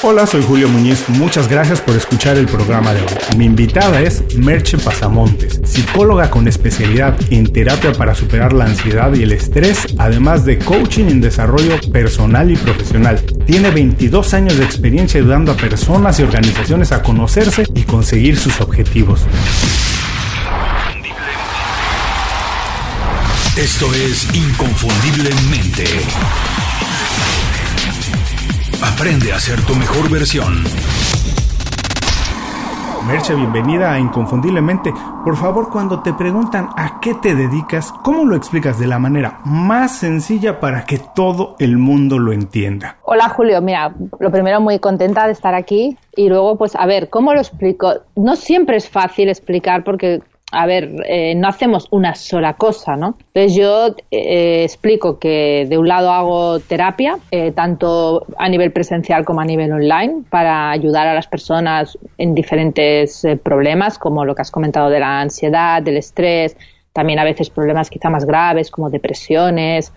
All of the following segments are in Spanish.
Hola, soy Julio Muñiz. Muchas gracias por escuchar el programa de hoy. Mi invitada es Merche Pasamontes, psicóloga con especialidad en terapia para superar la ansiedad y el estrés, además de coaching en desarrollo personal y profesional. Tiene 22 años de experiencia ayudando a personas y organizaciones a conocerse y conseguir sus objetivos. Esto es Inconfundiblemente. Aprende a ser tu mejor versión. Merche, bienvenida a Inconfundiblemente. Por favor, cuando te preguntan a qué te dedicas, ¿cómo lo explicas de la manera más sencilla para que todo el mundo lo entienda? Hola Julio, mira, lo primero muy contenta de estar aquí y luego pues a ver, ¿cómo lo explico? No siempre es fácil explicar porque a ver, eh, no hacemos una sola cosa, ¿no? Entonces yo eh, explico que de un lado hago terapia, eh, tanto a nivel presencial como a nivel online, para ayudar a las personas en diferentes problemas, como lo que has comentado de la ansiedad, del estrés, también a veces problemas quizá más graves como depresiones,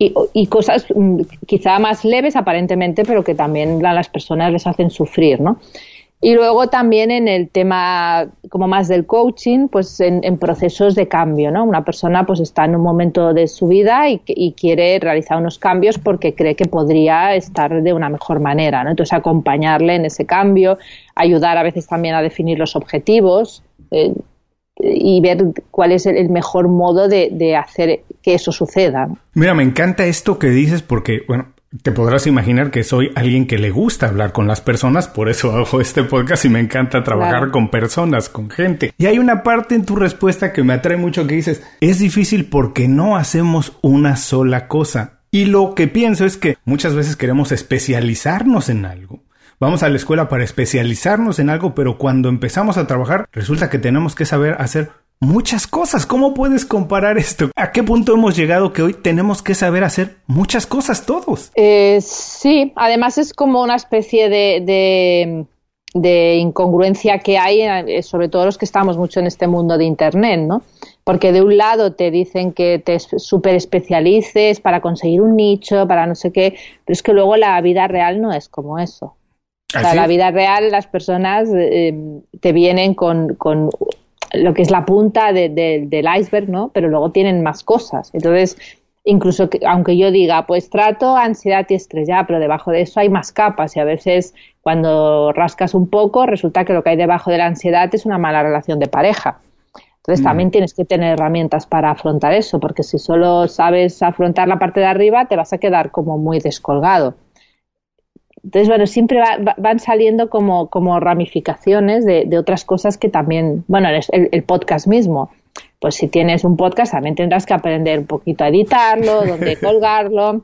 y, y, cosas mm, quizá más leves aparentemente, pero que también a las personas les hacen sufrir, ¿no? Y luego también en el tema como más del coaching, pues en, procesos de cambio, ¿no? Una persona pues está en un momento de su vida y, y, quiere realizar unos cambios porque cree que podría estar de una mejor manera, ¿no? Entonces acompañarle en ese cambio, ayudar a veces también a definir los objetivos eh, y ver cuál es el, mejor modo de, de hacer que eso suceda. Mira, me encanta esto que dices porque, bueno, te podrás imaginar que soy alguien que le gusta hablar con las personas, por eso hago este podcast y me encanta trabajar con personas, con gente. Y hay una parte en tu respuesta que me atrae mucho que dices, es difícil porque no hacemos una sola cosa. Y lo que pienso es que muchas veces queremos especializarnos en algo. Vamos a la escuela para especializarnos en algo, pero cuando empezamos a trabajar resulta que tenemos que saber hacer muchas cosas. ¿Cómo puedes comparar esto? ¿A qué punto hemos llegado que hoy tenemos que saber hacer muchas cosas todos? Eh, sí, además es como una especie de, de, incongruencia que hay, eh, sobre todo los que estamos mucho en este mundo de Internet, ¿no? Porque de un lado te dicen que te super especialices para conseguir un nicho, para no sé qué, pero es que luego la vida real no es como eso. O sea, la vida real, las personas eh, te vienen con, con lo que es la punta del iceberg, ¿no? Pero luego tienen más cosas. Entonces, incluso que, aunque yo diga, pues trato ansiedad y estrés, ya, pero debajo de eso hay más capas y a veces cuando rascas un poco resulta que lo que hay debajo de la ansiedad es una mala relación de pareja. Entonces mm. también tienes que tener herramientas para afrontar eso, porque si solo sabes afrontar la parte de arriba te vas a quedar como muy descolgado. Entonces, bueno, siempre van saliendo como, como ramificaciones de, de, otras cosas que también, bueno, el, el, podcast mismo. Pues si tienes un podcast también tendrás que aprender un poquito a editarlo, dónde colgarlo.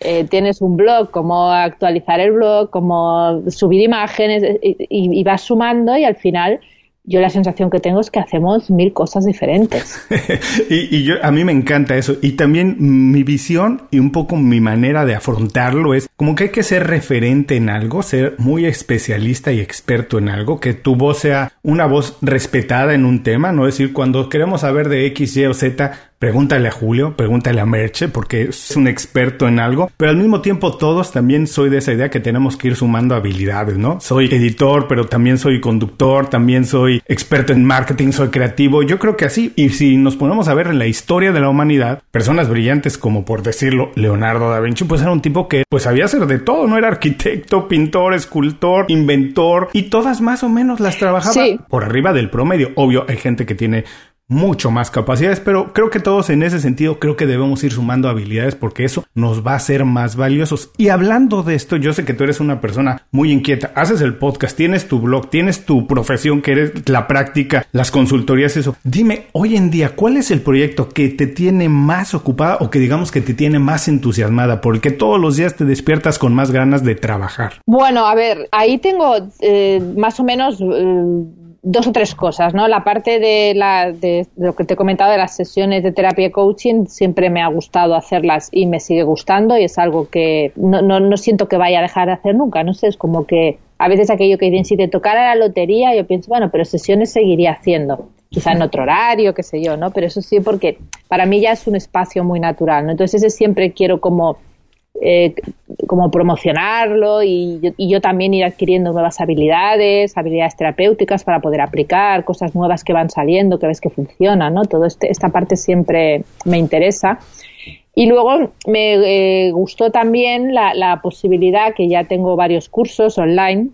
Eh, tienes un blog, cómo actualizar el blog, cómo subir imágenes y, y vas sumando y al final yo la sensación que tengo es que hacemos mil cosas diferentes. y, yo, a mí me encanta eso. Y también mi visión y un poco mi manera de afrontarlo es como que hay que ser referente en algo, ser muy especialista y experto en algo, que tu voz sea una voz respetada en un tema, no decir cuando queremos saber de X, Y o Z, Pregúntale a Julio, pregúntale a Merche, porque es un experto en algo, pero al mismo tiempo todos también soy de esa idea que tenemos que ir sumando habilidades, ¿no? Soy editor, pero también soy conductor, también soy experto en marketing, soy creativo, yo creo que así, y si nos ponemos a ver en la historia de la humanidad, personas brillantes como por decirlo Leonardo da Vinci, pues era un tipo que pues sabía hacer de todo, no era arquitecto, pintor, escultor, inventor, y todas más o menos las trabajaba por arriba del promedio. Obvio, hay gente que tiene mucho más capacidades, pero creo que todos en ese sentido creo que debemos ir sumando habilidades porque eso nos va a hacer más valiosos. Y hablando de esto, yo sé que tú eres una persona muy inquieta, haces el podcast, tienes tu blog, tienes tu profesión que eres la práctica, las consultorías, eso. Dime, hoy en día, ¿cuál es el proyecto que te tiene más ocupada o que digamos que te tiene más entusiasmada? Porque todos los días te despiertas con más ganas de trabajar. Bueno, a ver, ahí tengo eh, más o menos... Eh, dos o tres cosas, ¿no? La parte de, la, de, lo que te he comentado de las sesiones de terapia y coaching siempre me ha gustado hacerlas y me sigue gustando y es algo que no, no, no siento que vaya a dejar de hacer nunca, no sé, es como que a veces aquello que dicen, si te tocara la lotería, yo pienso, bueno, pero sesiones seguiría haciendo, quizá en otro horario, qué sé yo, ¿no? Pero eso sí, porque para mí ya es un espacio muy natural, ¿no? Entonces ese siempre quiero como eh, como promocionarlo y yo, también ir adquiriendo nuevas habilidades, habilidades terapéuticas para poder aplicar, cosas nuevas que van saliendo, que ves que funcionan, ¿no? Todo este, esta parte siempre me interesa. Y luego me eh, gustó también la, la, posibilidad, que ya tengo varios cursos online,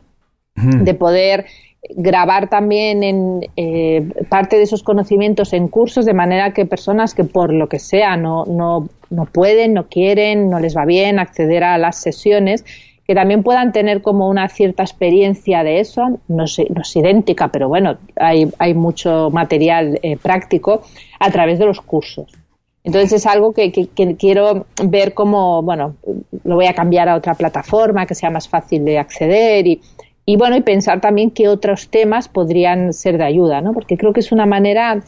de poder grabar también en eh, parte de esos conocimientos en cursos de manera que personas que por lo que sea no, no, no pueden, no quieren, no les va bien acceder a las sesiones, que también puedan tener como una cierta experiencia de eso, no es, no es idéntica, pero bueno, hay, hay mucho material eh, práctico a través de los cursos. Entonces es algo que, que, quiero ver cómo, bueno, lo voy a cambiar a otra plataforma que sea más fácil de acceder y, y bueno, y pensar también qué otros temas podrían ser de ayuda, ¿no? Porque creo que es una manera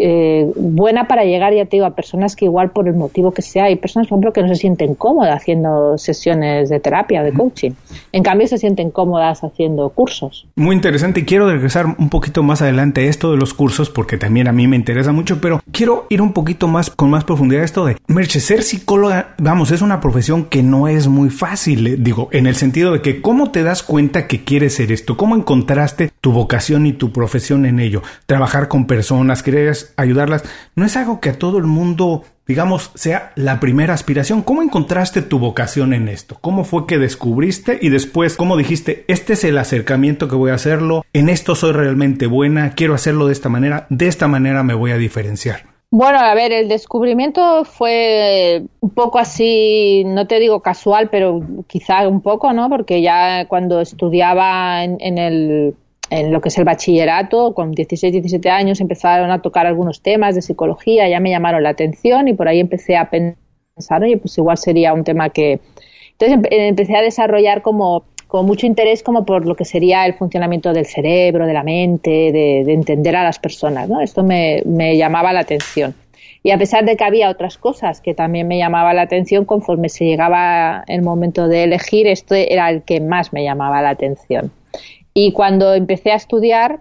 eh, buena para llegar, ya te digo, a personas que igual por el motivo que sea, hay personas, por ejemplo, que no se sienten cómodas haciendo sesiones de terapia, de coaching. En cambio, se sienten cómodas haciendo cursos. Muy interesante. Y quiero regresar un poquito más adelante a esto de los cursos porque también a mí me interesa mucho, pero quiero ir un poquito más con más profundidad a esto de, Merche, ser psicóloga, vamos, es una profesión que no es muy fácil, eh, digo, en el sentido de que cómo te das cuenta que quieres ser esto, cómo encontraste tu vocación y tu profesión en ello, trabajar con personas, ayudarlas, no es algo que a todo el mundo, digamos, sea la primera aspiración. ¿Cómo encontraste tu vocación en esto? ¿Cómo fue que descubriste y después cómo dijiste, este es el acercamiento que voy a hacerlo, en esto soy realmente buena, quiero hacerlo de esta manera, de esta manera me voy a diferenciar? Bueno, a ver, el descubrimiento fue un poco así, no te digo casual, pero quizá un poco, ¿no? Porque ya cuando estudiaba en el en lo que es el bachillerato, con 16, 17 años empezaron a tocar algunos temas de psicología, ya me llamaron la atención y por ahí empecé a pensar, oye, pues igual sería un tema que... Entonces empecé a desarrollar como, como mucho interés como por lo que sería el funcionamiento del cerebro, de la mente, de, entender a las personas, ¿no? Esto me, me llamaba la atención. Y a pesar de que había otras cosas que también me llamaba la atención, conforme se llegaba el momento de elegir, esto era el que más me llamaba la atención. Y cuando empecé a estudiar,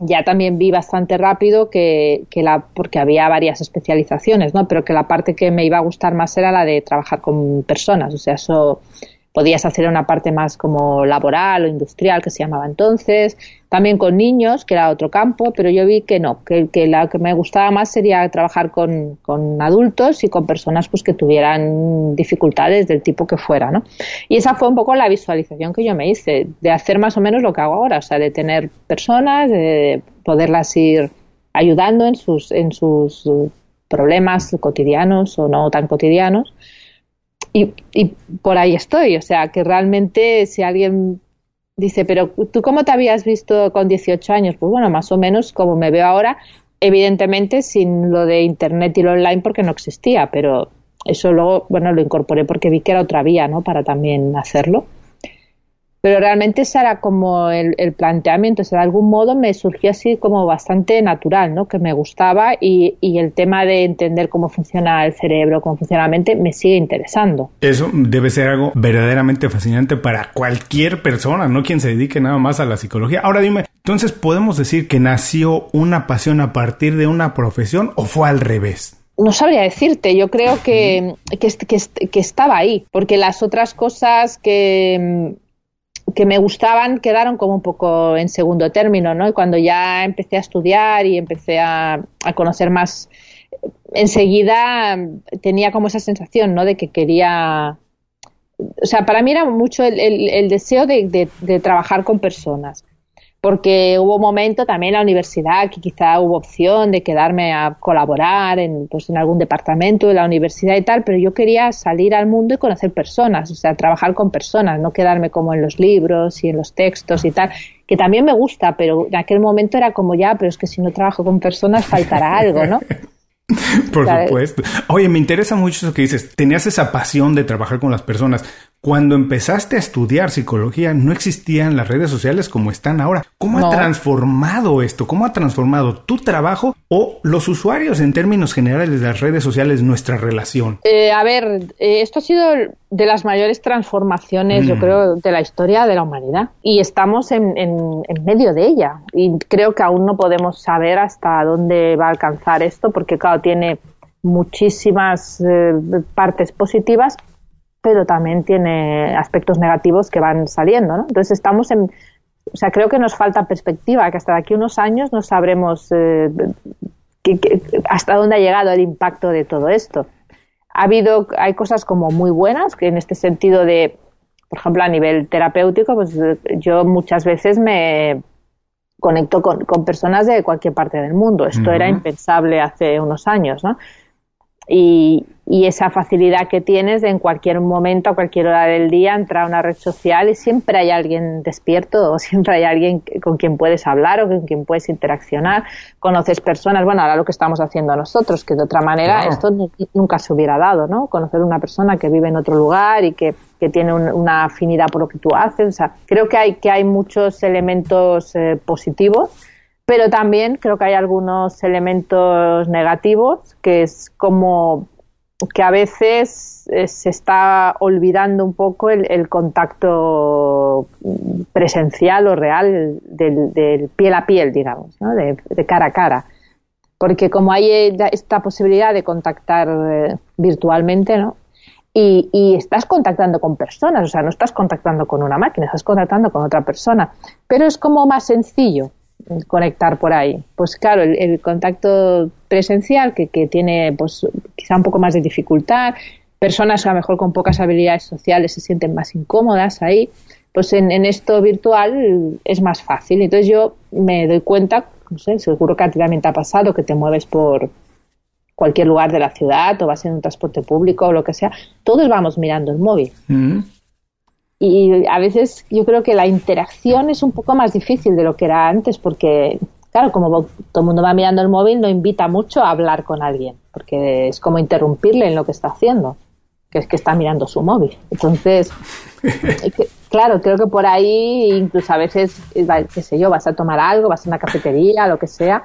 ya también vi bastante rápido que, que, la, porque había varias especializaciones, ¿no? Pero que la parte que me iba a gustar más era la de trabajar con personas. O sea, eso podías hacer una parte más como laboral o industrial que se llamaba entonces, también con niños, que era otro campo, pero yo vi que no, que, que lo que me gustaba más sería trabajar con, con, adultos y con personas pues que tuvieran dificultades del tipo que fuera, ¿no? Y esa fue un poco la visualización que yo me hice, de hacer más o menos lo que hago ahora, o sea, de tener personas, de poderlas ir ayudando en sus, en sus problemas cotidianos o no tan cotidianos y, y por ahí estoy. O sea, que realmente si alguien dice, pero tú cómo te habías visto con 18 años? Pues bueno, más o menos como me veo ahora, evidentemente sin lo de Internet y lo online porque no existía, pero eso luego, bueno, lo incorporé porque vi que era otra vía, ¿no? Para también hacerlo. Pero realmente ese era como el, planteamiento, o sea, de algún modo me surgió así como bastante natural, ¿no? Que me gustaba y, y, el tema de entender cómo funciona el cerebro, cómo funciona la mente, me sigue interesando. Eso debe ser algo verdaderamente fascinante para cualquier persona, no quien se dedique nada más a la psicología. Ahora dime, entonces podemos decir que nació una pasión a partir de una profesión o fue al revés? no sabría decirte, yo creo que, que, que, que, estaba ahí, porque las otras cosas que, que me gustaban quedaron como un poco en segundo término, ¿no? Y cuando ya empecé a estudiar y empecé a, conocer más, enseguida tenía como esa sensación, ¿no? De que quería, o sea, para mí era mucho el, deseo de, trabajar con personas porque hubo un momento también en la universidad que quizá hubo opción de quedarme a colaborar en, pues, en algún departamento de la universidad y tal, pero yo quería salir al mundo y conocer personas, o sea, trabajar con personas, no quedarme como en los libros y en los textos y tal, que también me gusta, pero en aquel momento era como ya, pero es que si no trabajo con personas faltará algo, ¿no? Por supuesto. Oye, me interesa mucho eso que dices. Tenías esa pasión de trabajar con las personas. Cuando empezaste a estudiar psicología no existían las redes sociales como están ahora. ¿Cómo ha transformado esto? ¿Cómo ha transformado tu trabajo o los usuarios en términos generales de las redes sociales nuestra relación? Eh, a ver, eh, esto ha sido de las mayores transformaciones, yo mm. creo, de la historia de la humanidad. Y estamos en, medio de ella. Y creo que aún no podemos saber hasta dónde va a alcanzar esto, porque claro, tiene muchísimas eh, partes positivas pero también tiene aspectos negativos que van saliendo, ¿no? Entonces estamos en, o sea, creo que nos falta perspectiva, que hasta de aquí unos años no sabremos eh, hasta dónde ha llegado el impacto de todo esto. Ha habido, hay cosas como muy buenas, que en este sentido de, por ejemplo, a nivel terapéutico, pues yo muchas veces me conecto con, personas de cualquier parte del mundo. Esto era impensable hace unos años, ¿no? Y, y esa facilidad que tienes de en cualquier momento, a cualquier hora del día, entrar a una red social y siempre hay alguien despierto o siempre hay alguien con quien puedes hablar o con quien puedes interaccionar. Conoces personas, bueno, ahora lo que estamos haciendo nosotros, que de otra manera esto nunca se hubiera dado, ¿no? Conocer una persona que vive en otro lugar y que, que tiene una afinidad por lo que tú haces. O sea, creo que hay, que hay muchos elementos eh, positivos pero también creo que hay algunos elementos negativos, que es como que a veces eh, se está olvidando un poco el, contacto presencial o real del, piel a piel, digamos, ¿no? de, cara a cara. Porque como hay esta posibilidad de contactar eh, virtualmente, ¿no? Y, y, estás contactando con personas, o sea, no estás contactando con una máquina, estás contactando con otra persona, pero es como más sencillo conectar por ahí. Pues claro, el, contacto presencial que, que, tiene pues quizá un poco más de dificultad, personas a lo mejor con pocas habilidades sociales se sienten más incómodas ahí, pues en, esto virtual es más fácil. Entonces yo me doy cuenta, no sé, seguro que a ti también te ha pasado que te mueves por cualquier lugar de la ciudad o vas en un transporte público o lo que sea, todos vamos mirando el móvil. Mm y a veces yo creo que la interacción es un poco más difícil de lo que era antes porque claro como todo el mundo va mirando el móvil no invita mucho a hablar con alguien porque es como interrumpirle en lo que está haciendo que es que está mirando su móvil. Entonces claro creo que por ahí incluso a veces qué sé yo vas a tomar algo vas a una cafetería lo que sea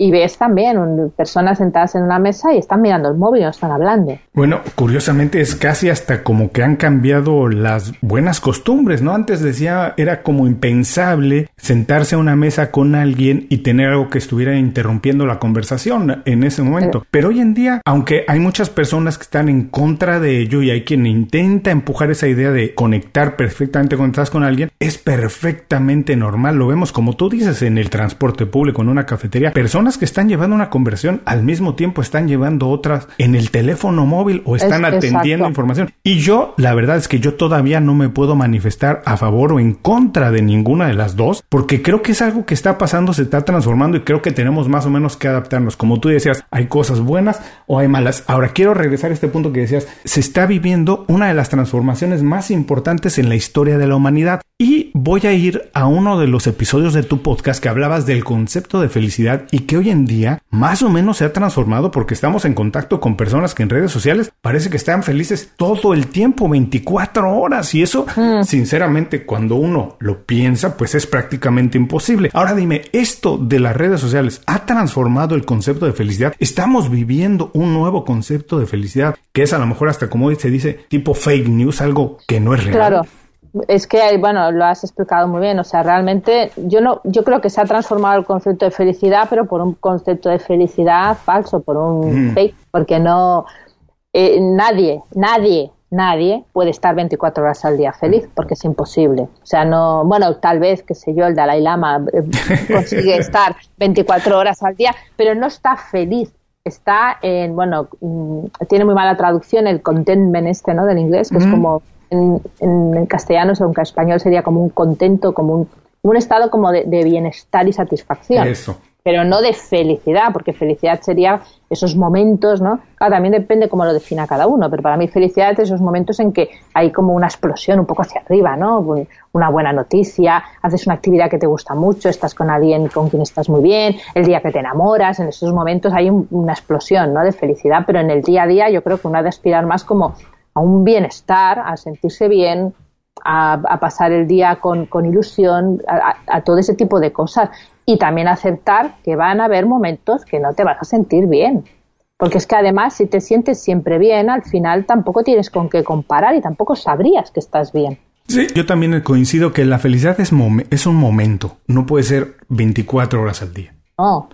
y ves también personas sentadas en una mesa y están mirando el móvil, no están hablando. Bueno, curiosamente es casi hasta como que han cambiado las buenas costumbres, ¿no? Antes decía, era como impensable sentarse a una mesa con alguien y tener algo que estuviera interrumpiendo la conversación en ese momento. Pero hoy en día, aunque hay muchas personas que están en contra de ello y hay quien intenta empujar esa idea de conectar perfectamente cuando estás con alguien, es perfectamente normal. Lo vemos como tú dices en el transporte público, en una cafetería. Personas que están llevando una conversión al mismo tiempo están llevando otras en el teléfono móvil o están atendiendo información. Y yo, la verdad es que yo todavía no me puedo manifestar a favor o en contra de ninguna de las dos, porque creo que es algo que está pasando, se está transformando y creo que tenemos más o menos que adaptarnos. Como tú decías, hay cosas buenas o hay malas. Ahora quiero regresar a este punto que decías, se está viviendo una de las transformaciones más importantes en la historia de la humanidad. Y voy a ir a uno de los episodios de tu podcast que hablabas del concepto de felicidad y que hoy en día más o menos se ha transformado porque estamos en contacto con personas que en redes sociales parece que están felices todo el tiempo, 24 horas. Y eso, mm. sinceramente, cuando uno lo piensa, pues es prácticamente imposible. Ahora dime, ¿esto de las redes sociales ha transformado el concepto de felicidad? ¿Estamos viviendo un nuevo concepto de felicidad que es a lo mejor hasta como se dice tipo fake news, algo que no es real? Claro. Es que, bueno, lo has explicado muy bien. O sea, realmente yo no, yo creo que se ha transformado el concepto de felicidad, pero por un concepto de felicidad falso, por un mm. fake, porque no, eh, nadie, nadie, nadie puede estar 24 horas al día feliz, porque es imposible. O sea, no, bueno, tal vez, qué sé yo, el Dalai Lama eh, consigue estar 24 horas al día, pero no está feliz está en, bueno, mm, tiene muy mala traducción el contentment este, ¿no? Del inglés, que es como en, en, castellano, o en español sería como un contento, como un, un estado como de, bienestar y satisfacción. Eso. Pero no de felicidad, porque felicidad sería esos momentos, ¿no? Claro, también depende cómo lo defina cada uno, pero para mí felicidad es esos momentos en que hay como una explosión un poco hacia arriba, ¿no? Una buena noticia, haces una actividad que te gusta mucho, estás con alguien con quien estás muy bien, el día que te enamoras, en esos momentos hay una explosión, ¿no? De felicidad, pero en el día a día yo creo que uno ha de aspirar más como a un bienestar, a sentirse bien, a, pasar el día con, ilusión, a, todo ese tipo de cosas. Y también aceptar que van a haber momentos que no te vas a sentir bien. Porque es que además, si te sientes siempre bien, al final tampoco tienes con qué comparar y tampoco sabrías que estás bien. Sí, yo también coincido que la felicidad es, es un momento, no puede ser 24 horas al día. No,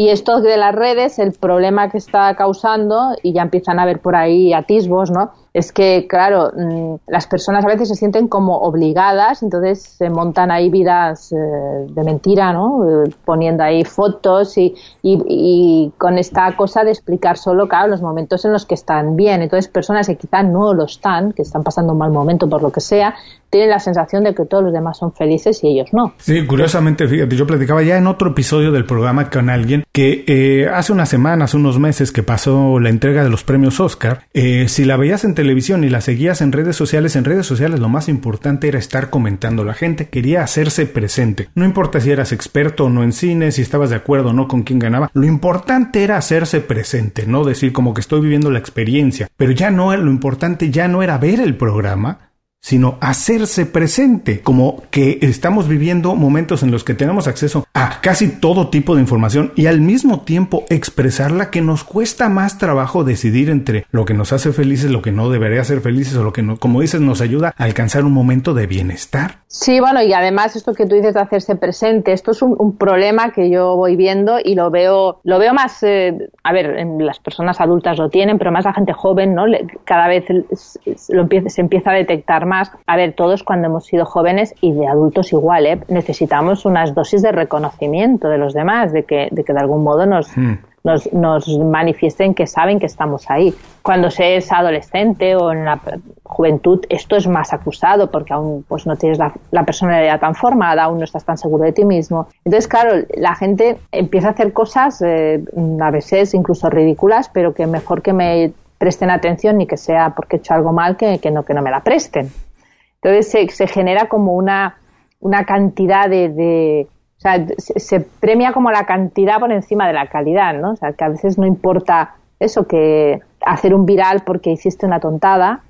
y esto de las redes, el problema que está causando, y ya empiezan a ver por ahí atisbos, ¿no? Es que, claro, mm, las personas a veces se sienten como obligadas, entonces se montan ahí vidas eh, de mentira, ¿no? Eh, poniendo ahí fotos y, y, con esta cosa de explicar solo, claro, los momentos en los que están bien. Entonces, personas que quizá no lo están, que están pasando un mal momento por lo que sea, tienen la sensación de que todos los demás son felices y ellos no. Sí, curiosamente, fíjate, yo platicaba ya en otro episodio del programa con alguien que eh, hace unas semanas, unos meses que pasó la entrega de los premios Oscar, eh, si la veías en televisión y la seguías en redes sociales, en redes sociales lo más importante era estar comentando. La gente quería hacerse presente. No importa si eras experto o no en cine, si estabas de acuerdo o no con quién ganaba, lo importante era hacerse presente, no decir como que estoy viviendo la experiencia. Pero ya no, lo importante ya no era ver el programa, sino hacerse presente, como que estamos viviendo momentos en los que tenemos acceso a casi todo tipo de información y al mismo tiempo expresarla que nos cuesta más trabajo decidir entre lo que nos hace felices, lo que no debería ser felices o lo que no, como dices, nos ayuda a alcanzar un momento de bienestar. Sí, bueno, y además esto que tú dices de hacerse presente, esto es un, problema que yo voy viendo y lo veo, lo veo más, eh, a ver, en las personas adultas lo tienen, pero más la gente joven, ¿no? Cada vez lo se empieza a detectar más. A ver, todos cuando hemos sido jóvenes y de adultos igual, ¿eh? necesitamos unas dosis de reconocimiento de los demás, de que de, que de algún modo nos, hmm. Nos, manifiesten que saben que estamos ahí. Cuando se es adolescente o en la juventud, esto es más acusado porque aún pues, no tienes la, la personalidad tan formada, aún no estás tan seguro de ti mismo. Entonces, claro, la gente empieza a hacer cosas, eh, a veces incluso ridículas, pero que mejor que me presten atención ni que sea porque he hecho algo mal que, que no, que no me la presten. Entonces se, genera como una, una cantidad de, o sea, se, premia como la cantidad por encima de la calidad, ¿no? O sea, que a veces no importa eso, que hacer un viral porque hiciste una tontada,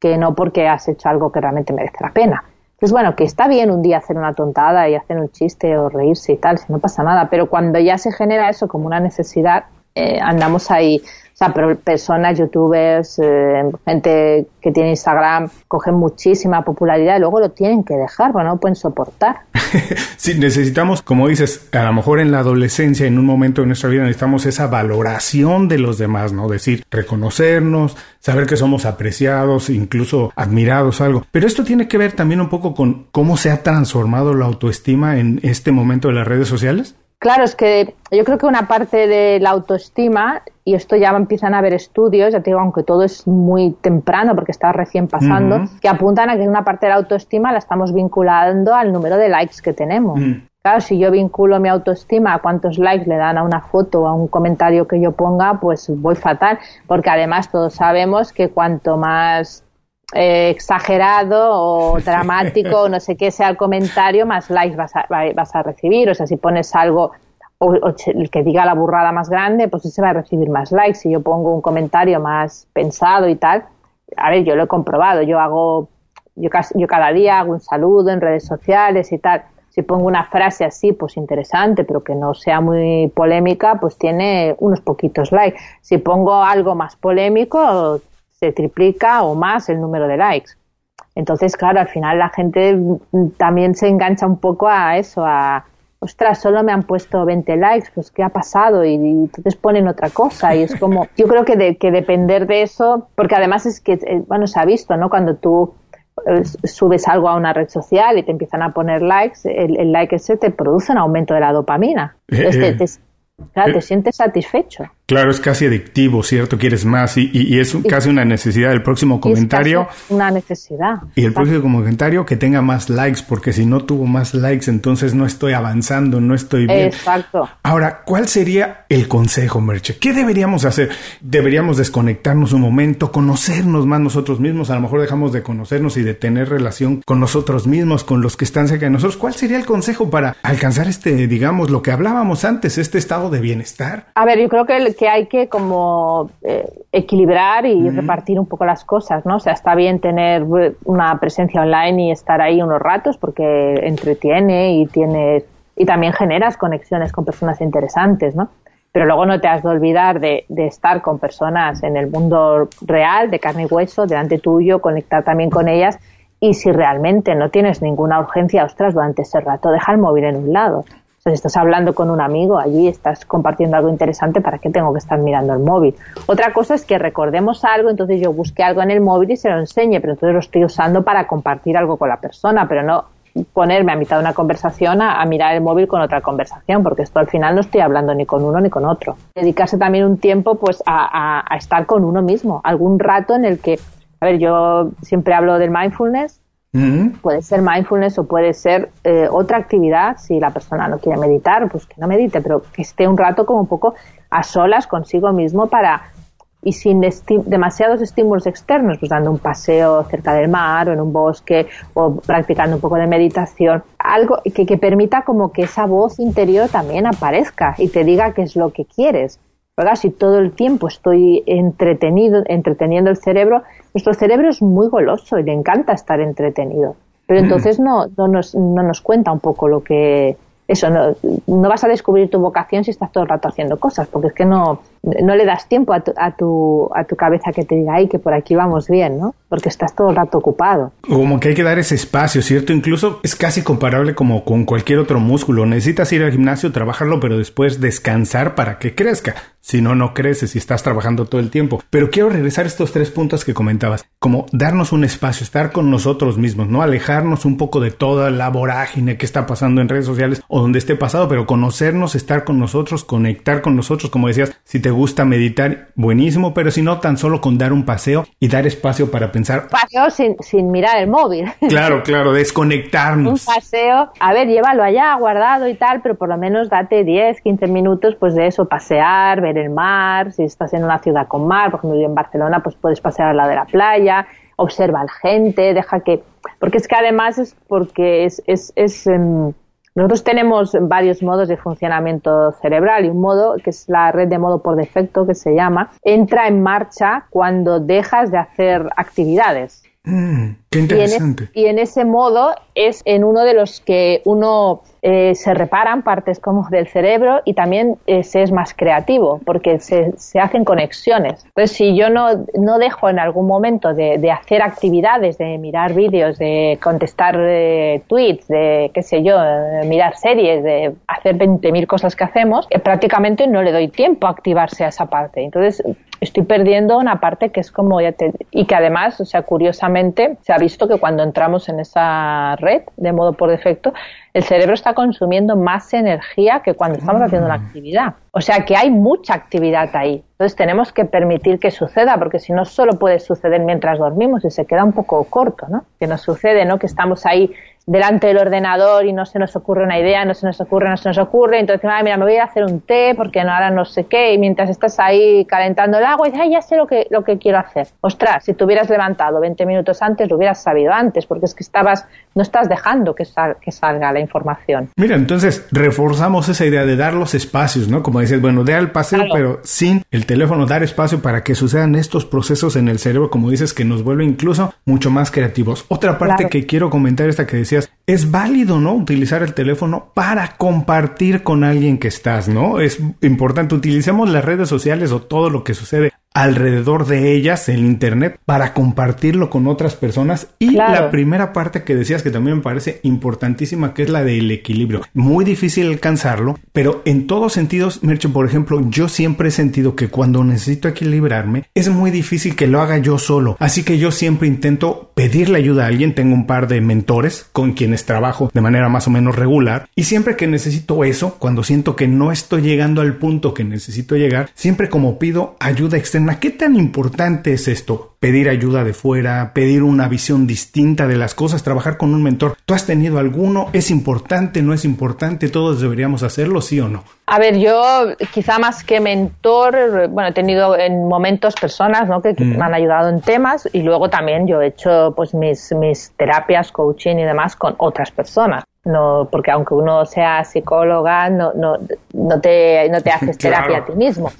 que no porque has hecho algo que realmente merece la pena. Entonces, bueno, que está bien un día hacer una tontada y hacer un chiste o reírse y tal, si no pasa nada, pero cuando ya se genera eso como una necesidad, eh, andamos ahí. O sea, pero personas, youtubers, eh, gente que tiene Instagram, cogen muchísima popularidad y luego lo tienen que dejar, porque no lo pueden soportar. sí, necesitamos, como dices, a lo mejor en la adolescencia, en un momento de nuestra vida, necesitamos esa valoración de los demás, ¿no? Decir, reconocernos, saber que somos apreciados, incluso admirados, algo. Pero esto tiene que ver también un poco con cómo se ha transformado la autoestima en este momento de las redes sociales. Claro, es que yo creo que una parte de la autoestima, y esto ya empiezan a haber estudios, ya te digo, aunque todo es muy temprano porque está recién pasando, que apuntan a que una parte de la autoestima la estamos vinculando al número de likes que tenemos. Claro, si yo vinculo mi autoestima a cuántos likes le dan a una foto o a un comentario que yo ponga, pues voy fatal, porque además todos sabemos que cuanto más eh, exagerado o dramático no sé qué sea el comentario, más likes vas a, vas a recibir. O sea, si pones algo o, el que diga la burrada más grande, pues ese va a recibir más likes. Si yo pongo un comentario más pensado y tal, a ver, yo lo he comprobado. Yo hago, yo, yo cada día hago un saludo en redes sociales y tal. Si pongo una frase así, pues interesante, pero que no sea muy polémica, pues tiene unos poquitos likes. Si pongo algo más polémico, se triplica o más el número de likes. Entonces, claro, al final la gente también se engancha un poco a eso, a, ostras, solo me han puesto 20 likes, pues ¿qué ha pasado? Y, entonces ponen otra cosa y es como, yo creo que, de, que depender de eso, porque además es que, eh, bueno, se ha visto, ¿no? Cuando tú eh, subes algo a una red social y te empiezan a poner likes, el, like ese te produce un aumento de la dopamina. Eh, entonces, claro, te sientes satisfecho. Claro, es casi adictivo, ¿cierto? Quieres más y, y, es casi una necesidad. El próximo comentario. una necesidad. Y el próximo comentario que tenga más likes, porque si no tuvo más likes, entonces no estoy avanzando, no estoy bien. Exacto. Ahora, ¿cuál sería el consejo, Merche? ¿Qué deberíamos hacer? ¿Deberíamos desconectarnos un momento, conocernos más nosotros mismos? A lo mejor dejamos de conocernos y de tener relación con nosotros mismos, con los que están cerca de nosotros. ¿Cuál sería el consejo para alcanzar este, digamos, lo que hablábamos antes, este estado de bienestar? A ver, yo creo que el, que hay que como eh, equilibrar y repartir un poco las cosas, ¿no? O sea, está bien tener una presencia online y estar ahí unos ratos porque entretiene y tiene y también generas conexiones con personas interesantes, ¿no? Pero luego no te has de olvidar de, de estar con personas en el mundo real, de carne y hueso, delante tuyo, conectar también con ellas y si realmente no tienes ninguna urgencia, ostras, durante ese rato deja el móvil en un lado si estás hablando con un amigo allí, estás compartiendo algo interesante, ¿para qué tengo que estar mirando el móvil? Otra cosa es que recordemos algo, entonces yo busque algo en el móvil y se lo enseñe, pero entonces lo estoy usando para compartir algo con la persona, pero no ponerme a mitad de una conversación a, mirar el móvil con otra conversación, porque esto al final no estoy hablando ni con uno ni con otro. Dedicarse también un tiempo pues a, a estar con uno mismo, algún rato en el que, a ver, yo siempre hablo del mindfulness, Puede ser mindfulness o puede ser eh, otra actividad. Si la persona no quiere meditar, pues que no medite, pero que esté un rato como un poco a solas consigo mismo para y sin demasiados estímulos externos, pues dando un paseo cerca del mar o en un bosque o practicando un poco de meditación, algo que, que permita como que esa voz interior también aparezca y te diga qué es lo que quieres. ¿Verdad? Si todo el tiempo estoy entretenido, entreteniendo el cerebro, nuestro cerebro es muy goloso y le encanta estar entretenido. Pero mm. entonces no, no, nos, no nos cuenta un poco lo que, eso, no, no, vas a descubrir tu vocación si estás todo el rato haciendo cosas, porque es que no, no le das tiempo a tu, a, tu, a tu cabeza que te diga, ay, que por aquí vamos bien, ¿no? Porque estás todo el rato ocupado. Como que hay que dar ese espacio, ¿cierto? Incluso es casi comparable como con cualquier otro músculo. Necesitas ir al gimnasio, trabajarlo, pero después descansar para que crezca. Si no, no creces y estás trabajando todo el tiempo. Pero quiero regresar a estos tres puntos que comentabas. Como darnos un espacio, estar con nosotros mismos, ¿no? Alejarnos un poco de toda la vorágine que está pasando en redes sociales o donde esté pasado, pero conocernos, estar con nosotros, conectar con nosotros, como decías, si te gusta meditar, buenísimo, pero si no, tan solo con dar un paseo y dar espacio para pensar. Paseo sin, sin mirar el móvil. Claro, claro, desconectarnos. un paseo, a ver, llévalo allá guardado y tal, pero por lo menos date 10, 15 minutos pues de eso, pasear, ver el mar, si estás en una ciudad con mar, por ejemplo, yo en Barcelona, pues puedes pasear al lado de la playa, observa a la gente, deja que, porque es que además es porque es, es, es em, nosotros tenemos varios modos de funcionamiento cerebral y un modo, que es la red de modo por defecto, que se llama, entra en marcha cuando dejas de hacer actividades. Mm, qué interesante. Y en, ese modo es en uno de los que uno eh, se reparan partes como del cerebro y también eh, se es más creativo porque se, se, hacen conexiones. Pues si yo no, no dejo en algún momento de, de hacer actividades, de mirar vídeos, de contestar eh, tweets, de qué sé yo, mirar series, de hacer 20.000 cosas que hacemos, prácticamente no le doy tiempo a activarse a esa parte. Entonces estoy perdiendo una parte que es como ya te, y que además, o sea, curiosamente se ha visto que cuando entramos en esa red de modo por defecto, el cerebro está consumiendo más energía que cuando estamos haciendo una ah. actividad. O sea que hay mucha actividad ahí. Entonces tenemos que permitir que suceda, porque si no solo puede suceder mientras dormimos y se queda un poco corto, ¿no? Que nos sucede, ¿no? Que estamos ahí delante del ordenador y no se nos ocurre una idea, no se nos ocurre, no se nos ocurre, entonces, mira, me voy a hacer un té porque ahora no sé qué, y mientras estás ahí calentando el agua, y dices, ay, ya sé lo que, lo que quiero hacer. Ostras, si te hubieras levantado 20 minutos antes, lo hubieras sabido antes, porque es que estabas, no estás dejando que, que salga la información. Mira, entonces reforzamos esa idea de dar los espacios, ¿no? Como dices, bueno, de el paseo, pero sin el teléfono, dar espacio para que sucedan estos procesos en el cerebro, como dices, que nos vuelve incluso mucho más creativos. Otra parte que quiero comentar, esta que decía, es válido, ¿no? Utilizar el teléfono para compartir con alguien que estás, ¿no? Es importante, utilicemos las redes sociales o todo lo que sucede alrededor de ellas, el Internet, para compartirlo con otras personas. Y la primera parte que decías que también me parece importantísima, que es la del equilibrio. Muy difícil alcanzarlo, pero en todos sentidos, Mercho, por ejemplo, yo siempre he sentido que cuando necesito equilibrarme, es muy difícil que lo haga yo solo. Así que yo siempre intento pedirle ayuda a alguien. Tengo un par de mentores con quienes trabajo de manera más o menos regular. Y siempre que necesito eso, cuando siento que no estoy llegando al punto que necesito llegar, siempre como pido ayuda externa ¿Qué tan importante es esto? Pedir ayuda de fuera, pedir una visión distinta de las cosas, trabajar con un mentor. ¿Tú has tenido alguno? ¿Es importante? ¿No es importante? ¿Todos deberíamos hacerlo, sí o no? A ver, yo quizá más que mentor, bueno, he tenido en momentos personas ¿no? que, mm. me han ayudado en temas y luego también yo he hecho pues mis, mis terapias, coaching y demás con otras personas no porque aunque uno sea psicóloga no no no te no te haces terapia a ti mismo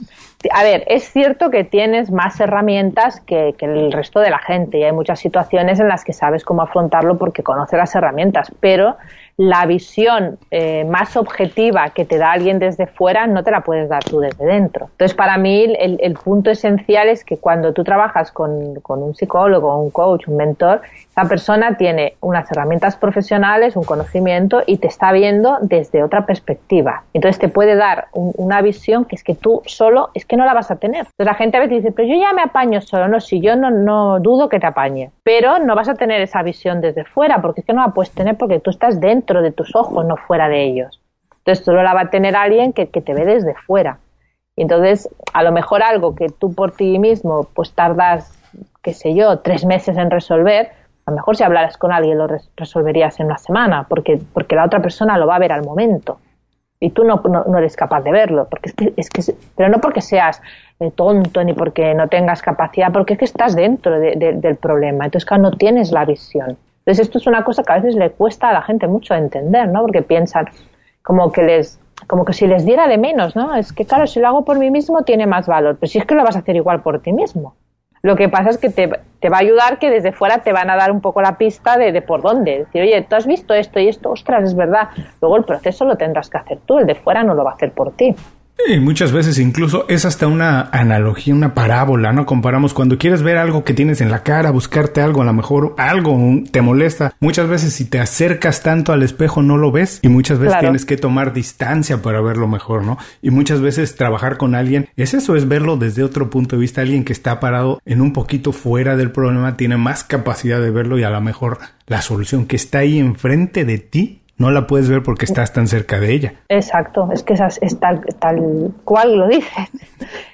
a ver, es cierto que tienes más herramientas que, el resto de la gente y hay muchas situaciones en las que sabes cómo afrontarlo porque conoces las herramientas, pero la visión eh, más objetiva que te da alguien desde fuera no te la puedes dar tú desde dentro. Entonces, para mí, el, punto esencial es que cuando tú trabajas con, con un psicólogo, un coach, un mentor, esa persona tiene unas herramientas profesionales, un conocimiento y te está viendo desde otra perspectiva. Entonces te puede dar una visión que es que tú solo es que no la vas a tener. Entonces la gente a veces dice, pero yo ya me apaño solo. No, si yo no, no dudo que te apañe. Pero no vas a tener esa visión desde fuera porque es que no la puedes tener porque tú estás dentro de tus ojos, no fuera de ellos. Entonces solo la va a tener alguien que, que te ve desde fuera. Y entonces, a lo mejor algo que tú por ti mismo pues tardas, qué sé yo, tres meses en resolver, a lo mejor si hablaras con alguien lo resolverías en una semana, porque, porque la otra persona lo va a ver al momento. Y tú no, no, eres capaz de verlo, porque es que, es que, pero no porque seas eh, tonto ni porque no tengas capacidad, porque es que estás dentro del problema, entonces claro, no tienes la visión. Entonces esto es una cosa que a veces le cuesta a la gente mucho entender, ¿no? Porque piensan como que les, como que si les diera de menos, ¿no? Es que claro, si lo hago por mí mismo tiene más valor, pero si es que lo vas a hacer igual por ti mismo. Lo que pasa es que te, va a ayudar que desde fuera te van a dar un poco la pista de, de, por dónde. Decir, oye, tú has visto esto y esto, ostras, es verdad. Luego el proceso lo tendrás que hacer tú, el de fuera no lo va a hacer por ti. Y muchas veces incluso es hasta una analogía, una parábola, ¿no? Comparamos cuando quieres ver algo que tienes en la cara, buscarte algo, a lo mejor algo te molesta. Muchas veces si te acercas tanto al espejo no lo ves y muchas veces tienes que tomar distancia para verlo mejor, ¿no? Y muchas veces trabajar con alguien es eso, es verlo desde otro punto de vista. Alguien que está parado en un poquito fuera del problema tiene más capacidad de verlo y a lo mejor la solución que está ahí enfrente de ti no la puedes ver porque estás tan cerca de ella. Exacto, es que es, tal, cual lo dices.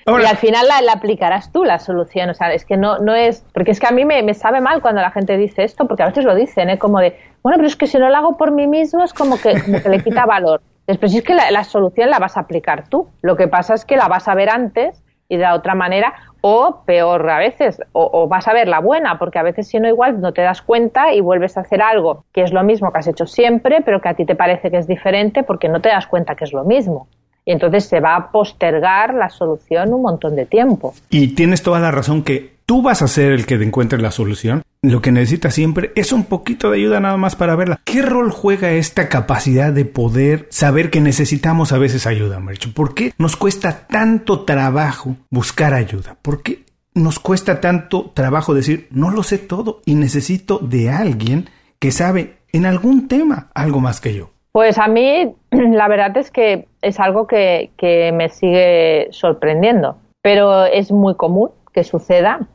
y al final la, aplicarás tú la solución, o sea, es que no, no es, porque es que a mí me, sabe mal cuando la gente dice esto, porque a veces lo dicen, ¿eh? como de, bueno, pero es que si no lo hago por mí mismo es como que, le quita valor. Después es que la, la solución la vas a aplicar tú, lo que pasa es que la vas a ver antes y de otra manera, o peor a veces, o, vas a ver la buena, porque a veces si no igual no te das cuenta y vuelves a hacer algo que es lo mismo que has hecho siempre, pero que a ti te parece que es diferente porque no te das cuenta que es lo mismo. Y entonces se va a postergar la solución un montón de tiempo. Y tienes toda la razón que tú vas a ser el que encuentre la solución. Lo que necesitas siempre es un poquito de ayuda nada más para verla. ¿Qué rol juega esta capacidad de poder saber que necesitamos a veces ayuda, Marcho? ¿Por qué nos cuesta tanto trabajo buscar ayuda? ¿Por qué nos cuesta tanto trabajo decir no lo sé todo y necesito de alguien que sabe en algún tema algo más que yo? Pues a mí la verdad es que es algo que, me sigue sorprendiendo, pero es muy común que suceda.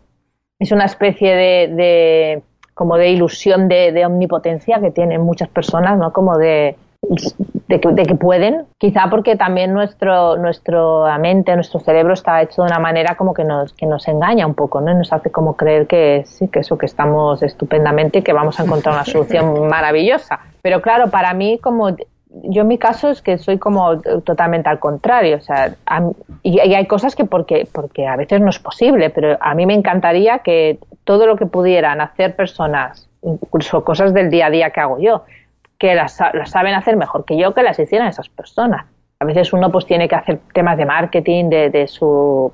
Es una especie de, como de ilusión de, omnipotencia que tienen muchas personas, ¿no? Como de, de que, pueden, quizá porque también nuestro, nuestra mente, nuestro cerebro está hecho de una manera como que nos, que nos engaña un poco, ¿no? Nos hace como creer que sí, que eso, que estamos estupendamente y que vamos a encontrar una solución maravillosa. Pero claro, para mí, como yo en mi caso es que soy como totalmente al contrario, o sea, y, hay cosas que porque, porque a veces no es posible, pero a mí me encantaría que todo lo que pudieran hacer personas, incluso cosas del día a día que hago yo, que las, las saben hacer mejor que yo, que las hicieran esas personas. A veces uno pues tiene que hacer temas de marketing, de, de su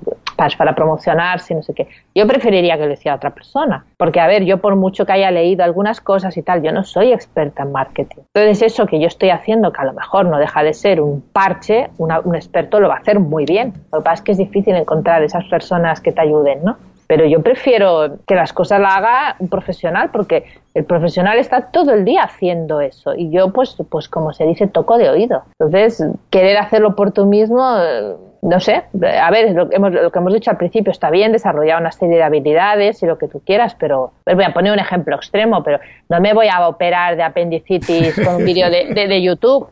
para, promocionarse, no sé qué. Yo preferiría que lo hiciera otra persona, porque a ver, yo por mucho que haya leído algunas cosas y tal, yo no soy experta en marketing. Entonces eso que yo estoy haciendo, que a lo mejor no deja de ser un parche, un experto lo va a hacer muy bien. Lo que pasa es que es difícil encontrar esas personas que te ayuden, ¿no? pero yo prefiero que las cosas las haga un profesional porque el profesional está todo el día haciendo eso y yo pues pues como se dice toco de oído entonces querer hacerlo por tú mismo no sé a ver lo que hemos, lo que hemos dicho al principio está bien desarrollar una serie de habilidades y lo que tú quieras pero voy a poner un ejemplo extremo pero no me voy a operar de apendicitis con un vídeo de, de YouTube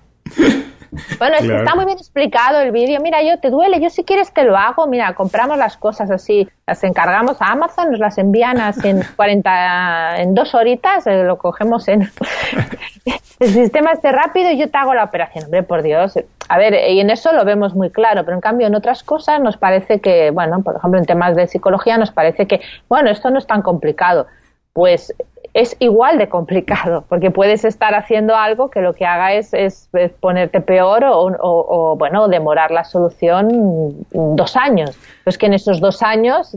bueno, es que está muy bien explicado el vídeo. Mira, yo te duele, yo si quieres te lo hago. Mira, compramos las cosas así, las encargamos a Amazon, nos las envían así en 40, en dos horitas, eh, lo cogemos en el sistema este rápido y yo te hago la operación. Hombre, por Dios. A ver, y en eso lo vemos muy claro, pero en cambio en otras cosas nos parece que, bueno, por ejemplo en temas de psicología nos parece que, bueno, esto no es tan complicado. Pues es igual de complicado, porque puedes estar haciendo algo que lo que haga es, es, ponerte peor o, o, bueno, demorar la solución dos años. Pues que en esos dos años,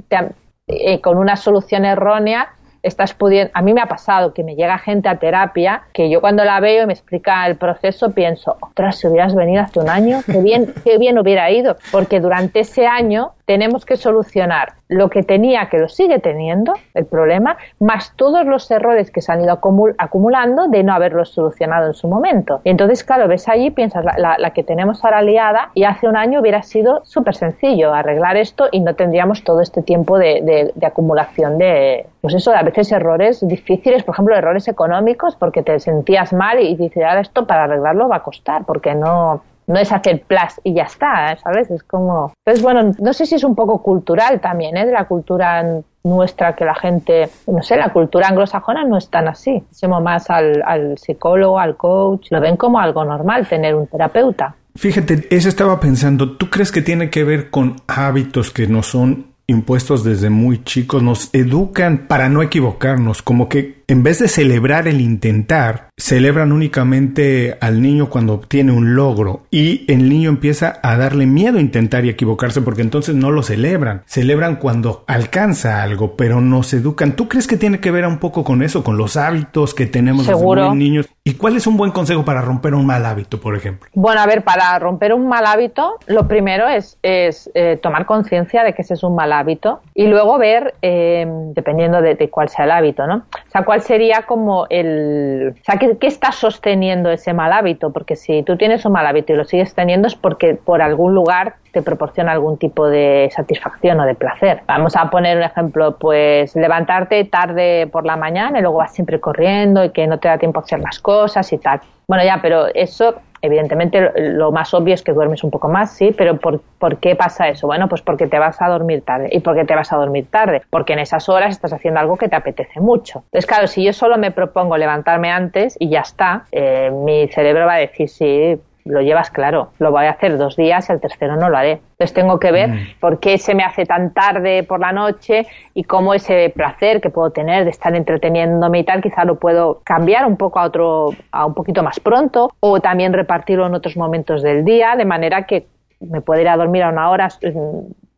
eh, con una solución errónea, estás pudiendo, a mí me ha pasado que me llega gente a terapia que yo cuando la veo y me explica el proceso pienso, ostras, si hubieras venido hace un año, qué bien, qué bien hubiera ido, porque durante ese año tenemos que solucionar lo que tenía, que lo sigue teniendo, el problema, más todos los errores que se han ido acumulando de no haberlos solucionado en su momento. Y entonces, claro, ves allí, piensas, la, que tenemos ahora liada, y hace un año hubiera sido súper sencillo arreglar esto y no tendríamos todo este tiempo de, acumulación de, pues eso, a veces errores difíciles, por ejemplo, errores económicos, porque te sentías mal y dices, ahora esto para arreglarlo va a costar, porque no, no es hacer plus y ya está, ¿sabes? Es como... Entonces, bueno, no sé si es un poco cultural también, ¿eh? De la cultura nuestra que la gente, no sé, la cultura anglosajona no es tan así. Somos más al, al psicólogo, al coach, lo ven como algo normal tener un terapeuta. Fíjate, eso estaba pensando, ¿tú crees que tiene que ver con hábitos que no son impuestos desde muy chicos, nos educan para no equivocarnos, como que en vez de celebrar el intentar, celebran únicamente al niño cuando obtiene un logro y el niño empieza a darle miedo a intentar y equivocarse porque entonces no lo celebran. Celebran cuando alcanza algo, pero nos educan. ¿Tú crees que tiene que ver un poco con eso, con los hábitos que tenemos desde muy niños? ¿Y cuál es un buen consejo para romper un mal hábito, por ejemplo? Bueno, a ver, para romper un mal hábito, lo primero es, es eh, tomar conciencia de que ese es un mal hábito y luego ver, eh, dependiendo de, de, cuál sea el hábito, ¿no? O sea, cuál sería como el... O sea, ¿qué, ¿qué, está sosteniendo ese mal hábito? Porque si tú tienes un mal hábito y lo sigues teniendo es porque por algún lugar te proporciona algún tipo de satisfacción o de placer. Vamos a poner un ejemplo, pues levantarte tarde por la mañana y luego vas siempre corriendo y que no te da tiempo a hacer las cosas y tal. Bueno, ya, pero eso Evidentemente, lo más obvio es que duermes un poco más, sí, pero ¿por, ¿por, qué pasa eso? Bueno, pues porque te vas a dormir tarde. ¿Y por qué te vas a dormir tarde? Porque en esas horas estás haciendo algo que te apetece mucho. Entonces, claro, si yo solo me propongo levantarme antes y ya está, eh, mi cerebro va a decir, sí, lo llevas claro, lo voy a hacer dos días y el tercero no lo haré. Entonces tengo que ver mm. por qué se me hace tan tarde por la noche y cómo ese placer que puedo tener de estar entreteniéndome y tal, quizá lo puedo cambiar un poco a otro, a un poquito más pronto o también repartirlo en otros momentos del día de manera que me pueda ir a dormir a una hora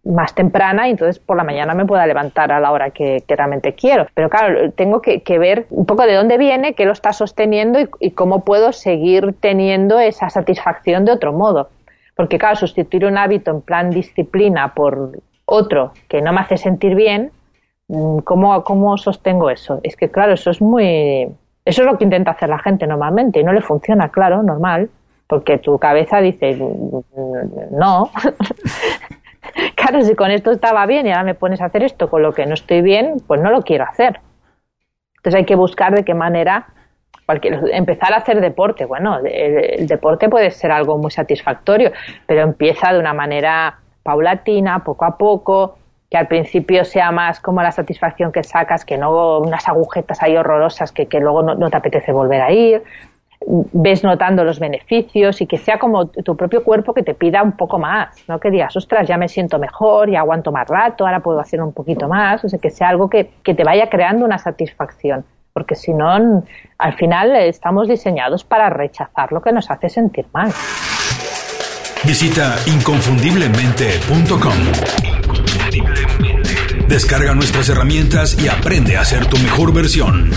más temprana y entonces por la mañana me pueda levantar a la hora que, realmente quiero. Pero claro, tengo que, ver un poco de dónde viene, qué lo está sosteniendo y, cómo puedo seguir teniendo esa satisfacción de otro modo. Porque claro, sustituir un hábito en plan disciplina por otro que no me hace sentir bien, mm, ¿cómo, cómo sostengo eso? Es que claro, eso es muy... Eso es lo que intenta hacer la gente normalmente y no le funciona, claro, normal porque tu cabeza dice mm, no claro, si con esto estaba bien y ahora me pones a hacer esto con lo que no estoy bien, pues no lo quiero hacer. Entonces hay que buscar de qué manera empezar a hacer deporte. Bueno, el, deporte puede ser algo muy satisfactorio, pero empieza de una manera paulatina, poco a poco, que al principio sea más como la satisfacción que sacas, que no unas agujetas ahí horrorosas que, luego no, te apetece volver a ir ves notando los beneficios y que sea como tu propio cuerpo que te pida un poco más, no que digas, ostras, ya me siento mejor, ya aguanto más rato, ahora puedo hacer un poquito más, o sea, que sea algo que, que te vaya creando una satisfacción, porque si no, al final estamos diseñados para rechazar lo que nos hace sentir mal. Visita inconfundiblemente.com. Descarga nuestras herramientas y aprende a ser tu mejor versión.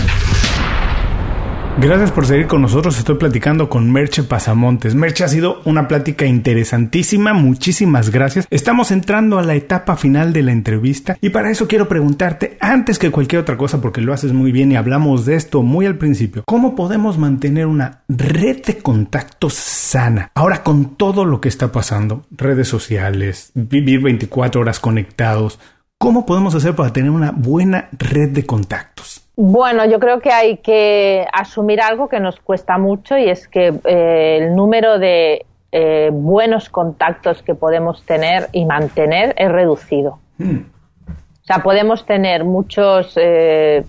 Gracias por seguir con nosotros. Estoy platicando con Merche Pasamontes. Merche ha sido una plática interesantísima. Muchísimas gracias. Estamos entrando a la etapa final de la entrevista y para eso quiero preguntarte, antes que cualquier otra cosa, porque lo haces muy bien y hablamos de esto muy al principio, ¿cómo podemos mantener una red de contactos sana? Ahora con todo lo que está pasando, redes sociales, vivir 24 horas conectados, ¿cómo podemos hacer para tener una buena red de contactos? Bueno, yo creo que hay que asumir algo que nos cuesta mucho y es que eh, el número de eh, buenos contactos que podemos tener y mantener es reducido. Hmm. O sea, podemos tener muchos, eh,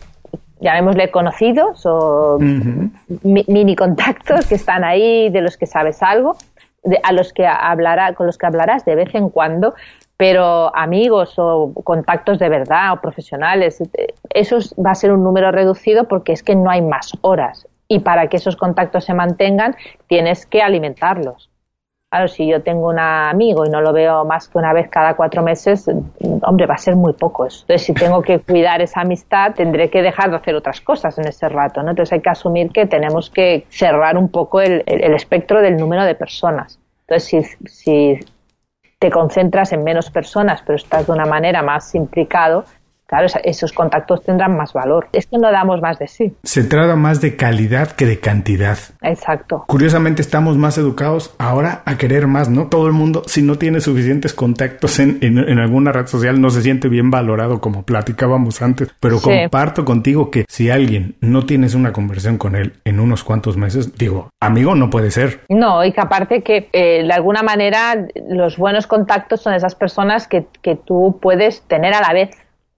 llamémosle conocidos o mini contactos que están ahí, de los que sabes algo, a los que hablará, con los que hablarás de vez en cuando, pero amigos o contactos de verdad o profesionales, eso va a ser un número reducido porque es que no hay más horas y para que esos contactos se mantengan tienes que alimentarlos. Claro, si yo tengo un amigo y no lo veo más que una vez cada cuatro meses, hombre, va a ser muy poco. Entonces, si tengo que cuidar esa amistad, tendré que dejar de hacer otras cosas en ese rato, ¿no? Entonces hay que asumir que tenemos que cerrar un poco el, espectro del número de personas. Entonces, si, si te concentras en menos personas, pero estás de una manera más implicado, claro, esos contactos tendrán más valor. Es que no damos más de sí. Se trata más de calidad que de cantidad. Exacto. Curiosamente estamos más educados ahora a querer más, ¿no? Todo el mundo, si no tiene suficientes contactos en, en, alguna red social, no se siente bien valorado como platicábamos antes. Pero comparto contigo que si alguien no tienes una conversación con él en unos cuantos meses, digo, amigo no puede ser. No, y que aparte que eh, de alguna manera los buenos contactos son esas personas que, que tú puedes tener a la vez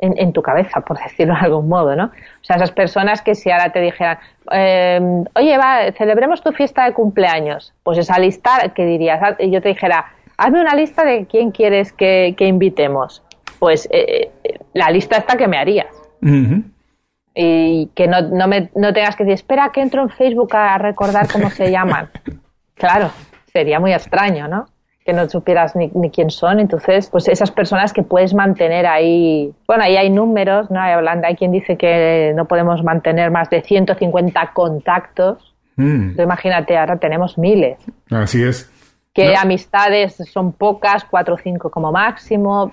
en, tu cabeza, por decirlo de algún modo, ¿no? O sea, esas personas que si ahora te dijeran, em, oye, va, celebremos tu fiesta de cumpleaños, pues esa lista que dirías, y yo te dijera, hazme una lista de quién quieres que, invitemos, pues eh, eh, la lista está que me harías. Y que no, no, me, no tengas que decir, espera que entro en Facebook a recordar cómo se llaman. claro, sería muy extraño, ¿no? Que no supieras ni, ni, quién son. Entonces, pues esas personas que puedes mantener ahí, bueno, ahí hay números, ¿no? Hay, hablando, hay quien dice que no podemos mantener más de 150 contactos. Mm. imagínate, ahora tenemos miles. Así es. Que amistades son pocas, cuatro o cinco como máximo.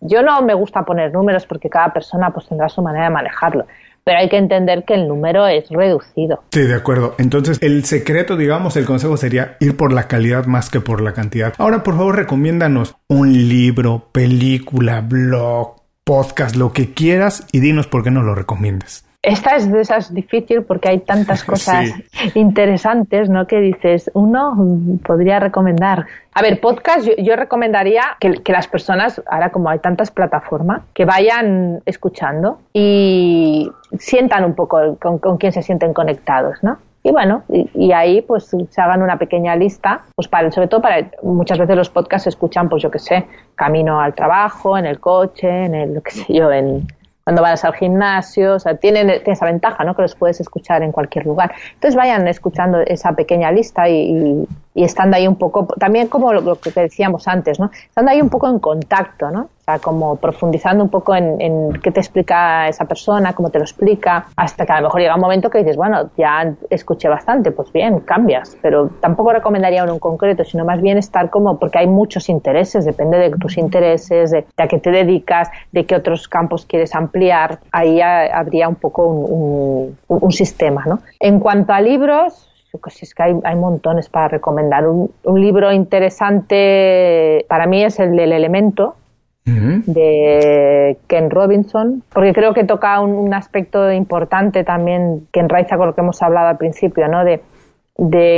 Yo no me gusta poner números porque cada persona pues tendrá su manera de manejarlo pero hay que entender que el número es reducido. Sí, de acuerdo. Entonces, el secreto, digamos, el consejo sería ir por la calidad más que por la cantidad. Ahora, por favor, recomiéndanos un libro, película, blog, podcast, lo que quieras y dinos por qué no lo recomiendas. Esta es de esas difícil porque hay tantas cosas interesantes, ¿no? Que dices, uno podría recomendar. A ver, podcast, yo, recomendaría que, las personas, ahora como hay tantas plataformas, que vayan escuchando y sientan un poco con, quién se sienten conectados, ¿no? y bueno, y, ahí pues se hagan una pequeña lista, pues para, sobre todo para, muchas veces los podcasts se escuchan, pues yo qué sé, camino al trabajo, en el coche, en el, lo que sé yo, en, cuando vas al gimnasio, o sea, tienen, esa ventaja, ¿no? Que los puedes escuchar en cualquier lugar. Entonces vayan escuchando esa pequeña lista y, y, estando ahí un poco, también como lo, que decíamos antes, ¿no? Estando ahí un poco en contacto, ¿no? Como profundizando un poco en, qué te explica esa persona, cómo te lo explica, hasta que a lo mejor llega un momento que dices, bueno, ya escuché bastante, pues bien, cambias. Pero tampoco recomendaría uno en concreto, sino más bien estar como, porque hay muchos intereses, depende de tus intereses, de, a qué te dedicas, de qué otros campos quieres ampliar. Ahí habría un poco un, sistema, ¿no? En cuanto a libros, es que hay, montones para recomendar. Un, libro interesante para mí es el del elemento, de Ken Robinson, porque creo que toca un, aspecto importante también que enraiza con lo que hemos hablado al principio, ¿no? De,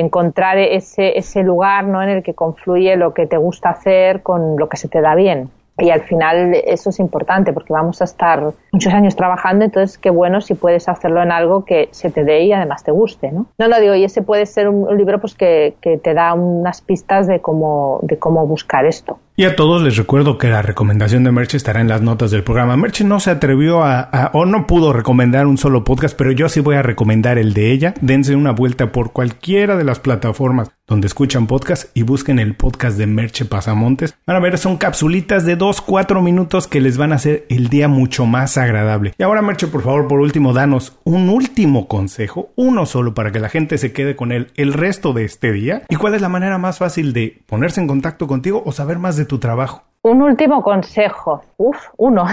encontrar ese, ese lugar ¿no? en el que confluye lo que te gusta hacer con lo que se te da bien. Y al final eso es importante porque vamos a estar muchos años trabajando, entonces qué bueno si puedes hacerlo en algo que se te dé y además te guste, ¿no? No, no digo, y ese puede ser un, libro pues que, que, te da unas pistas de cómo, de cómo buscar esto. Y a todos les recuerdo que la recomendación de Merche estará en las notas del programa. Merche no se atrevió a, o no pudo recomendar un solo podcast, pero yo sí voy a recomendar el de ella. Dense una vuelta por cualquiera de las plataformas donde escuchan podcast y busquen el podcast de Merche Pasamontes. Van a ver, son capsulitas de 2-4 minutos que les van a hacer el día mucho más agradable. Y ahora Merche, por favor, por último, danos un último consejo, uno solo para que la gente se quede con él el resto de este día. ¿Y cuál es la manera más fácil de ponerse en contacto contigo o saber más de tu trabajo? Un último consejo. Uf, uno.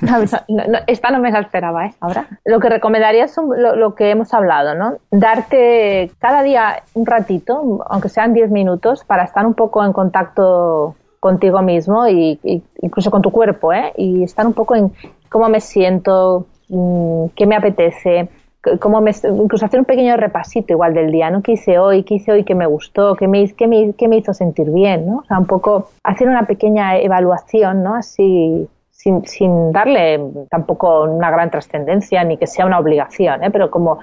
esta no me la esperaba, ¿eh? Ahora. Lo que recomendaría es lo, que hemos hablado, ¿no? Darte cada día un ratito, aunque sean 10 minutos, para estar un poco en contacto contigo mismo y, incluso con tu cuerpo, ¿eh? Y estar un poco en cómo me siento, mm, qué me apetece, como me, incluso hacer un pequeño repasito igual del día, ¿no? ¿Qué hice hoy? ¿Qué hice hoy que me gustó? ¿Qué me, qué me, qué me hizo sentir bien? ¿no? O sea, un poco hacer una pequeña evaluación, ¿no? Así, sin, sin darle tampoco una gran trascendencia ni que sea una obligación, ¿eh? Pero como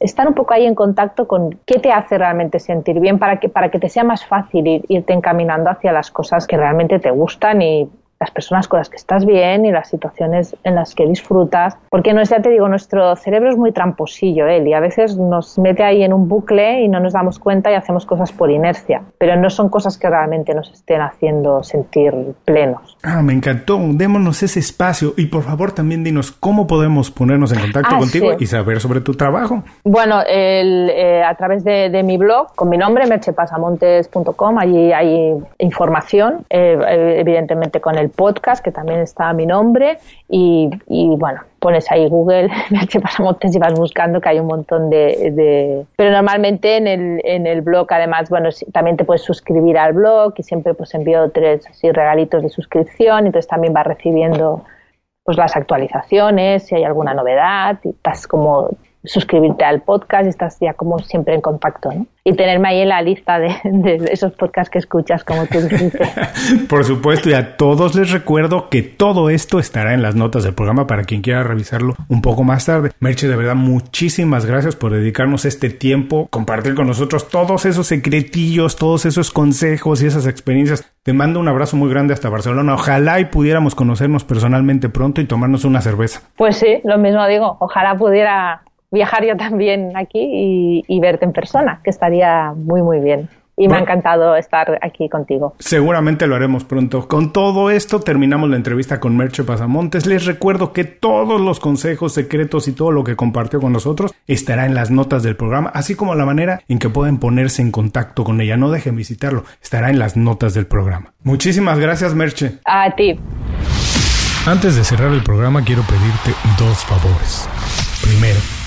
estar un poco ahí en contacto con qué te hace realmente sentir bien para que, para que te sea más fácil ir, irte encaminando hacia las cosas que realmente te gustan y las personas con las que estás bien y las situaciones en las que disfrutas. Porque no es, ya te digo, nuestro cerebro es muy tramposillo, él, y a veces nos mete ahí en un bucle y no nos damos cuenta y hacemos cosas por inercia. Pero no son cosas que realmente nos estén haciendo sentir plenos. Ah, me encantó. Démonos ese espacio y por favor también dinos cómo podemos ponernos en contacto Ah, contigo sí. y saber sobre tu trabajo. Bueno, el, eh, a través de, de mi blog, con mi nombre, merchepasamontes.com, allí hay información, eh, eh, evidentemente con el podcast, que también está a mi nombre, y, y, bueno, pones ahí Google, Merche Pasamontes y vas buscando que hay un montón de... de- Pero normalmente en el, en el blog, además, bueno, también te puedes suscribir al blog y siempre pues envío tres regalitos de suscripción, entonces también vas recibiendo pues las actualizaciones, si hay alguna novedad, y estás como suscribirte al podcast y estás ya como siempre en contacto, ¿no? Y tenerme ahí en la lista de, de esos podcasts que escuchas, como tú dijiste. Por supuesto, y a todos les recuerdo que todo esto estará en las notas del programa para quien quiera revisarlo un poco más tarde. Merche, de verdad, muchísimas gracias por dedicarnos este tiempo, compartir con nosotros todos esos secretillos, todos esos consejos y esas experiencias. Te mando un abrazo muy grande hasta Barcelona. Ojalá y pudiéramos conocernos personalmente pronto y tomarnos una cerveza. Pues sí, lo mismo digo, ojalá pudiera viajar yo también aquí y, y verte en persona, que estaría muy, muy bien. Y me ha encantado estar aquí contigo. Seguramente lo haremos pronto. Con todo esto terminamos la entrevista con Merche Pasamontes. Les recuerdo que todos los consejos secretos y todo lo que compartió con nosotros estará en las notas del programa, así como la manera en que pueden ponerse en contacto con ella. No dejen visitarlo, estará en las notas del programa. Muchísimas gracias, Merche. A ti. Antes de cerrar el programa quiero pedirte dos favores. Primero,